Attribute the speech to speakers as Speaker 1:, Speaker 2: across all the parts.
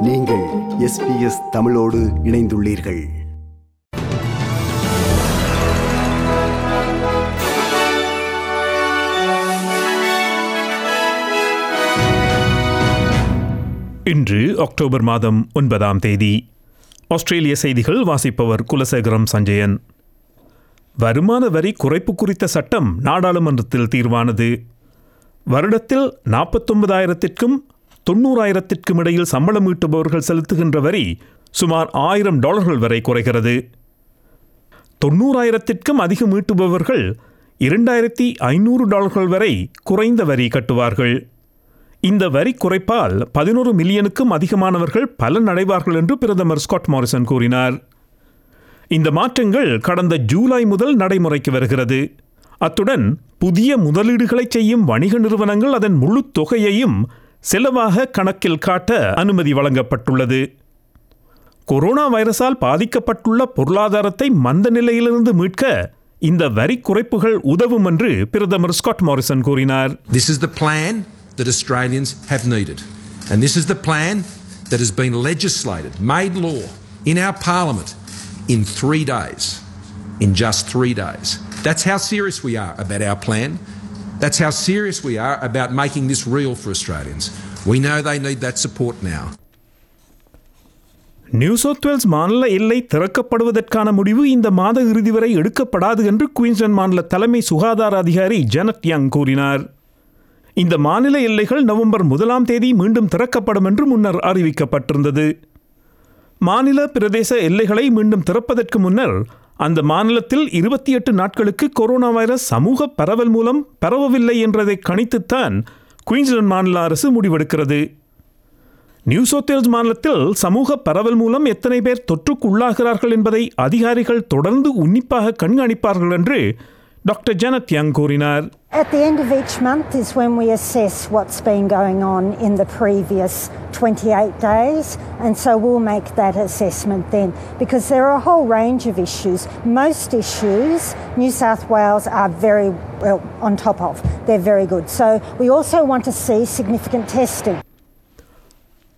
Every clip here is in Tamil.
Speaker 1: நீங்கள் எஸ்பிஎஸ் தமிழோடு இணைந்துள்ளீர்கள்.
Speaker 2: இன்று அக்டோபர் மாதம் ஒன்பதாம் தேதி. ஆஸ்திரேலிய செய்திகள் வாசிப்பவர் குலசேகரம் சஞ்சயன். வருமான வரி குறைப்பு குறித்த சட்டம் நாடாளுமன்றத்தில் தீர்வானது. வருடத்தில் நாற்பத்தொன்பதாயிரத்திற்கும் தொண்ணூறாயிரத்திற்கும் இடையில் சம்பளம் ஈட்டுபவர்கள் செலுத்துகின்ற வரி சுமார் ஆயிரம் டாலர்கள் வரை குறைகிறது. தொண்ணூறாயிரத்திற்கும் அதிகம் ஈட்டுபவர்கள் இரண்டாயிரத்தி ஐநூறு டாலர்கள் வரை குறைந்த வரி கட்டுவார்கள். இந்த வரி குறைப்பால் பதினோரு மில்லியனுக்கும் அதிகமானவர்கள் பலன் அடைவார்கள் என்று பிரதமர் ஸ்காட் மாரிசன் கூறினார். இந்த மாற்றங்கள் கடந்த ஜூலை முதல் நடைமுறைக்கு வருகிறது. அத்துடன் புதிய முதலீடுகளை செய்யும் வணிக நிறுவனங்கள் அதன் முழு தொகையையும் செலவாக கணக்கில் காட்ட அனுமதி வழங்கப்பட்டுள்ளது கொரோனா வைரஸால் பாதிக்கப்பட்டுள்ள பொருளாதாரத்தை மந்த நிலையிலிருந்து மீட்க இந்த வரி குறைப்புகள் உதவும் என்று பிரதமர் ஸ்காட் மாரிசன் கூறினார்
Speaker 3: This is the plan that Australians have needed. And this is the plan that has been legislated, made law in our parliament in 3 days. In just 3 days. That's how serious we are about our plan. That's how serious we are about making this real for Australians. We know they need that support now.
Speaker 2: New South Wales மாநில எல்லை திறக்கப்படுவதற்கான முடிவு இந்த மாத இறுதி வரை எடுக்கப்படாது என்று குயின்ஸ்லாந்து மாநில தலைமை சுகாதார அதிகாரி ஜனட் யங் கூறினார் இந்த மாநில எல்லைகள் நவம்பர் முதலாம் தேதி மீண்டும் திறக்கப்படும் என்று முன்னர் அறிவிக்கப்பட்டிருந்தது மாநில பிரதேச எல்லைகளை மீண்டும் திறப்பதற்கு முன்னர் அந்த மாநிலத்தில் இருபத்தி எட்டு நாட்களுக்கு கொரோனா வைரஸ் சமூக பரவல் மூலம் பரவவில்லை என்றதை கணித்துத்தான் குயின்ஸ்லாந்து மாநில அரசு முடிவெடுக்கிறது. நியூ சவுத்வேல்ஸ் மாநிலத்தில் சமூக பரவல் மூலம் எத்தனை பேர் தொற்றுக்கு உள்ளாகிறார்கள் என்பதை அதிகாரிகள் தொடர்ந்து உன்னிப்பாக கண்காணிப்பார்கள் என்று டாக்டர் ஜனத் யங் கூறினார்
Speaker 4: At the end of each month is when we assess what's been going on in the previous 28 days, and so we'll make that assessment then because there are a whole range of issues. Most issues New South Wales are very well on top of, they're very good. So we also want to see significant testing.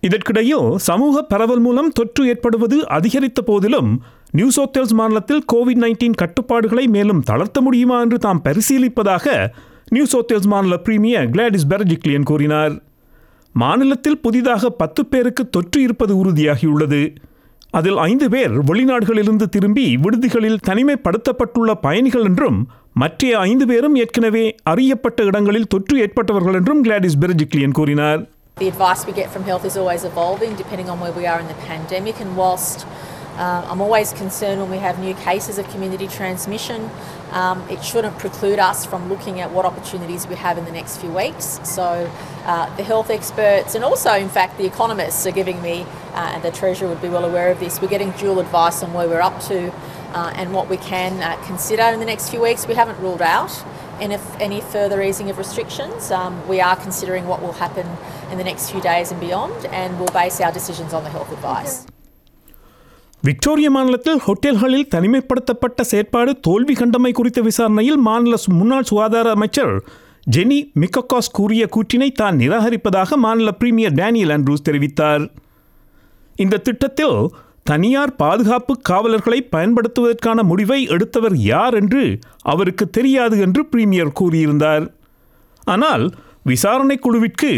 Speaker 2: இதற்கிடையில் சமூக பரவல் மூலம் தொற்று ஏற்படுவது அதிகரித்த போதிலும் நியூ சவுத்வேல்ஸ் மாநிலத்தில் கோவிட் நைன்டீன் கட்டுப்பாடுகளை மேலும் தளர்த்த முடியுமா என்று தாம் பரிசீலிப்பதாக நியூ சவுத்வேல்ஸ் மாநில பிரீமியர் கிளாடிஸ் பெரஜிக்லியன் கூறினார் மாநிலத்தில் புதிதாக பத்து பேருக்கு தொற்று இருப்பது உறுதியாகியுள்ளது அதில் ஐந்து பேர் வெளிநாடுகளிலிருந்து திரும்பி விடுதிகளில் தனிமைப்படுத்தப்பட்டுள்ள பயணிகள் என்றும் மற்ற ஐந்து பேரும் ஏற்கனவே அறியப்பட்ட இடங்களில் தொற்று ஏற்பட்டவர்கள் என்றும் கிளாடிஸ் பெர்ஜிக்லியன் கூறினார்
Speaker 5: The advice we get from health is always evolving depending on where we are in the pandemic. And whilst uh, I'm always concerned when we have new cases of community transmission, um, it shouldn't preclude us from looking at what opportunities we have in the next few weeks. So, uh, the health experts and also, in fact, the economists are giving me, uh, and the Treasurer would be well aware of this, we're getting dual advice on where we're up to uh, and what we can uh, consider in the next few weeks. We haven't ruled out if any further easing of restrictions, um, we are considering what will happen in the next few days and beyond, and we'll base our decisions on the health advice.
Speaker 2: Victoria மாநிலத்தில் ஹோட்டல்களில் தனிமைப்படுத்தப்பட்ட செயற்பாடு தோல்வி கண்டமை குறித்த விசாரணையில் மாநில முன்னாள் சுகாதார அமைச்சர் ஜெனி மிக்ககாஸ் கூறிய கூற்றினை தான் நிராகரிப்பதாக மாநில பிரீமியர் டேனியல் ஆண்ட்ரூஸ் தெரிவித்தார். இந்த திட்டத்தில் தனியார் பாதுகாப்பு காவலர்களை பயன்படுத்துவதற்கான முடிவை எடுத்தவர் யார் என்று அவருக்கு தெரியாது என்று பிரீமியர் கூறியிருந்தார். ஆனால் விசாரணை குழுவிற்கு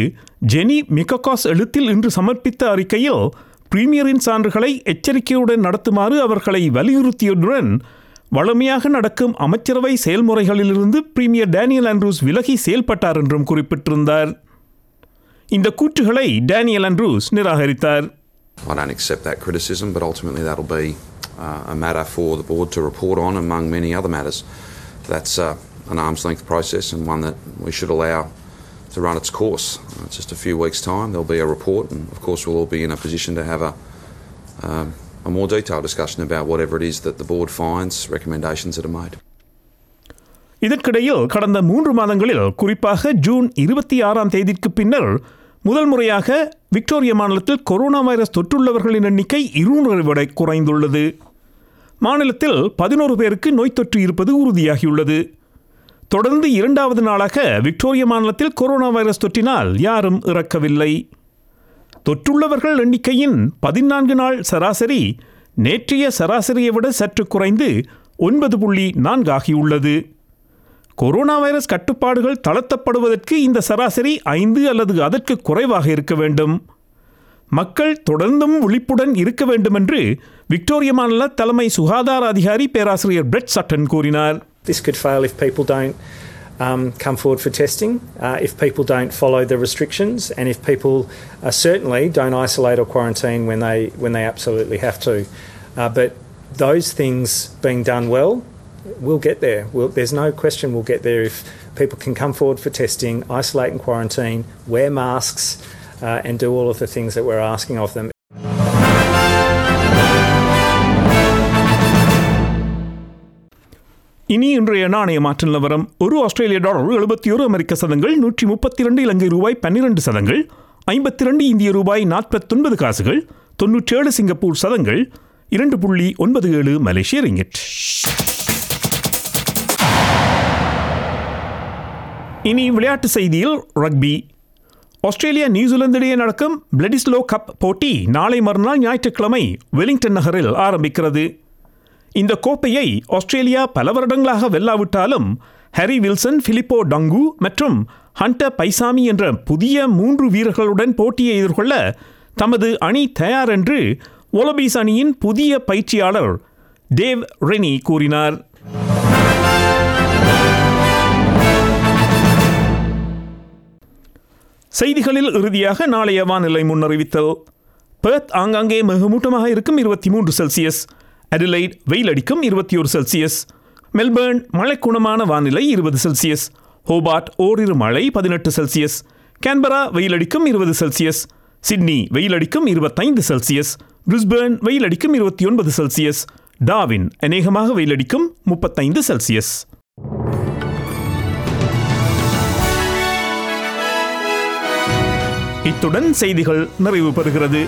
Speaker 2: ஜெனி மிக்ககாஸ் எழுத்தில் இன்று சமர்ப்பித்த அறிக்கையில் பிரீமியரின் சான்றுகளை எச்சரிக்கையுடன் நடத்துமாறு அவர்களை வலியுறுத்தியதுடன் வளமையாக நடக்கும் அமைச்சரவை செயல்முறைகளிலிருந்து பிரீமியர் டேனியல் ஆண்ட்ரூஸ் விலகி செயல்பட்டார் என்றும் குறிப்பிட்டிருந்தார் இந்த கூற்றுகளை டேனியல் ஆண்ட்ரூஸ் நிராகரித்தார்
Speaker 6: I don't accept that criticism, but ultimately that'll be uh, a matter for the board to report on, among many other matters. That's uh, an arm's length process and one that we should allow to run its course. It's just a few weeks' time, there'll be a report, and of course, we'll all be in a position to have a, um, a more detailed discussion about whatever it is that the board finds, recommendations that are made.
Speaker 2: இதற்கிடையில் கடந்த மூன்று மாதங்களில் குறிப்பாக ஜூன் இருபத்தி ஆறாம் தேதிக்கு பின்னர் முதல் முறையாக விக்டோரியா மாநிலத்தில் கொரோனா வைரஸ் தொற்றுள்ளவர்களின் எண்ணிக்கை இருநூறு விட குறைந்துள்ளது மாநிலத்தில் பதினோரு பேருக்கு நோய் தொற்று இருப்பது உறுதியாகியுள்ளது தொடர்ந்து இரண்டாவது நாளாக விக்டோரிய மாநிலத்தில் கொரோனா வைரஸ் தொற்றினால் யாரும் இறக்கவில்லை. தொற்றுள்ளவர்கள் எண்ணிக்கையின் பதினான்கு நாள் சராசரி நேற்றைய சராசரியை விட சற்று குறைந்து ஒன்பது புள்ளி நான்காகியுள்ளது கொரோனா வைரஸ் கட்டுப்பாடுகள் தளர்த்தப்படுவதற்கு இந்த சராசரி ஐந்து அல்லது அதற்கு குறைவாக இருக்க வேண்டும். மக்கள் தொடர்ந்தும் விழிப்புடன் இருக்க வேண்டும் என்று விக்டோரிய மாநில தலைமை சுகாதார அதிகாரி பேராசிரியர் பிரெட் சட்டன் கூறினார்.
Speaker 7: This could fail if people don't um, come forward for testing, uh, if people don't follow the restrictions, and if people uh, certainly don't isolate or quarantine when they when they absolutely have to. Uh, but those things being done well, we'll get there. We'll, there's no question we'll get there if people can come forward for testing, isolate and quarantine, wear masks, uh, and do all of the things that we're asking of them.
Speaker 2: இனி இன்றைய நாணய மாற்ற நிலவரம் ஒரு ஆஸ்திரேலிய டாலர் எழுபத்தி ஒரு அமெரிக்க சதங்கள் நூற்றி முப்பத்தி ரெண்டு இலங்கை ரூபாய் பன்னிரண்டு சதங்கள் ஐம்பத்தி ரெண்டு இந்திய ரூபாய் நாற்பத்தொன்பது காசுகள் தொன்னூற்றி ஏழு சிங்கப்பூர் சதங்கள் இரண்டு புள்ளி ஒன்பது ஏழு மலேசிய ரிங்கெட். இனி விளையாட்டு செய்தியில் ரக்பி. ஆஸ்திரேலியா நியூசிலாந்து இடையே நடக்கும் பிளடிஸ்லோ கப் போட்டி நாளை மறுநாள் ஞாயிற்றுக்கிழமை வெலிங்டன் நகரில் ஆரம்பிக்கிறது. இந்த கோப்பையை ஆஸ்திரேலியா பல வருடங்களாக வெல்லாவிட்டாலும் ஹாரி வில்சன் பிலிப்போ டங்கு மற்றும் ஹண்டர் பைசாமி என்ற புதிய மூன்று வீரர்களுடன் போட்டியை எதிர்கொள்ள தமது அணி தயார் என்று ஒலபீஸ் அணியின் புதிய பயிற்சியாளர் டேவ் ரெனி கூறினார். செய்திகளில் இறுதியாக நாளைய வானிலை முன்னறிவித்தல். பெர்த் ஆங்காங்கே மிகமூட்டமாக இருக்கும் இருபத்தி மூன்று செல்சியஸ். அடிலைட் வெயில் அடிக்கும் இருபத்தி ஒரு செல்சியஸ். மெல்பேர்ன் மழைக்குணமான வானிலை இருபது செல்சியஸ். ஹோபார்ட் ஓரிரு மழை பதினெட்டு செல்சியஸ். கேன்பரா வெயில் அடிக்கும் இருபது செல்சியஸ். சிட்னி வெயில் அடிக்கும் இருபத்தைந்து செல்சியஸ். பிரிஸ்பேர்ன் வெயில் அடிக்கும் இருபத்தி ஒன்பது செல்சியஸ். டாவின் அநேகமாக வெயில் அடிக்கும் முப்பத்தைந்து செல்சியஸ். இத்துடன் செய்திகள் நிறைவு பெறுகிறது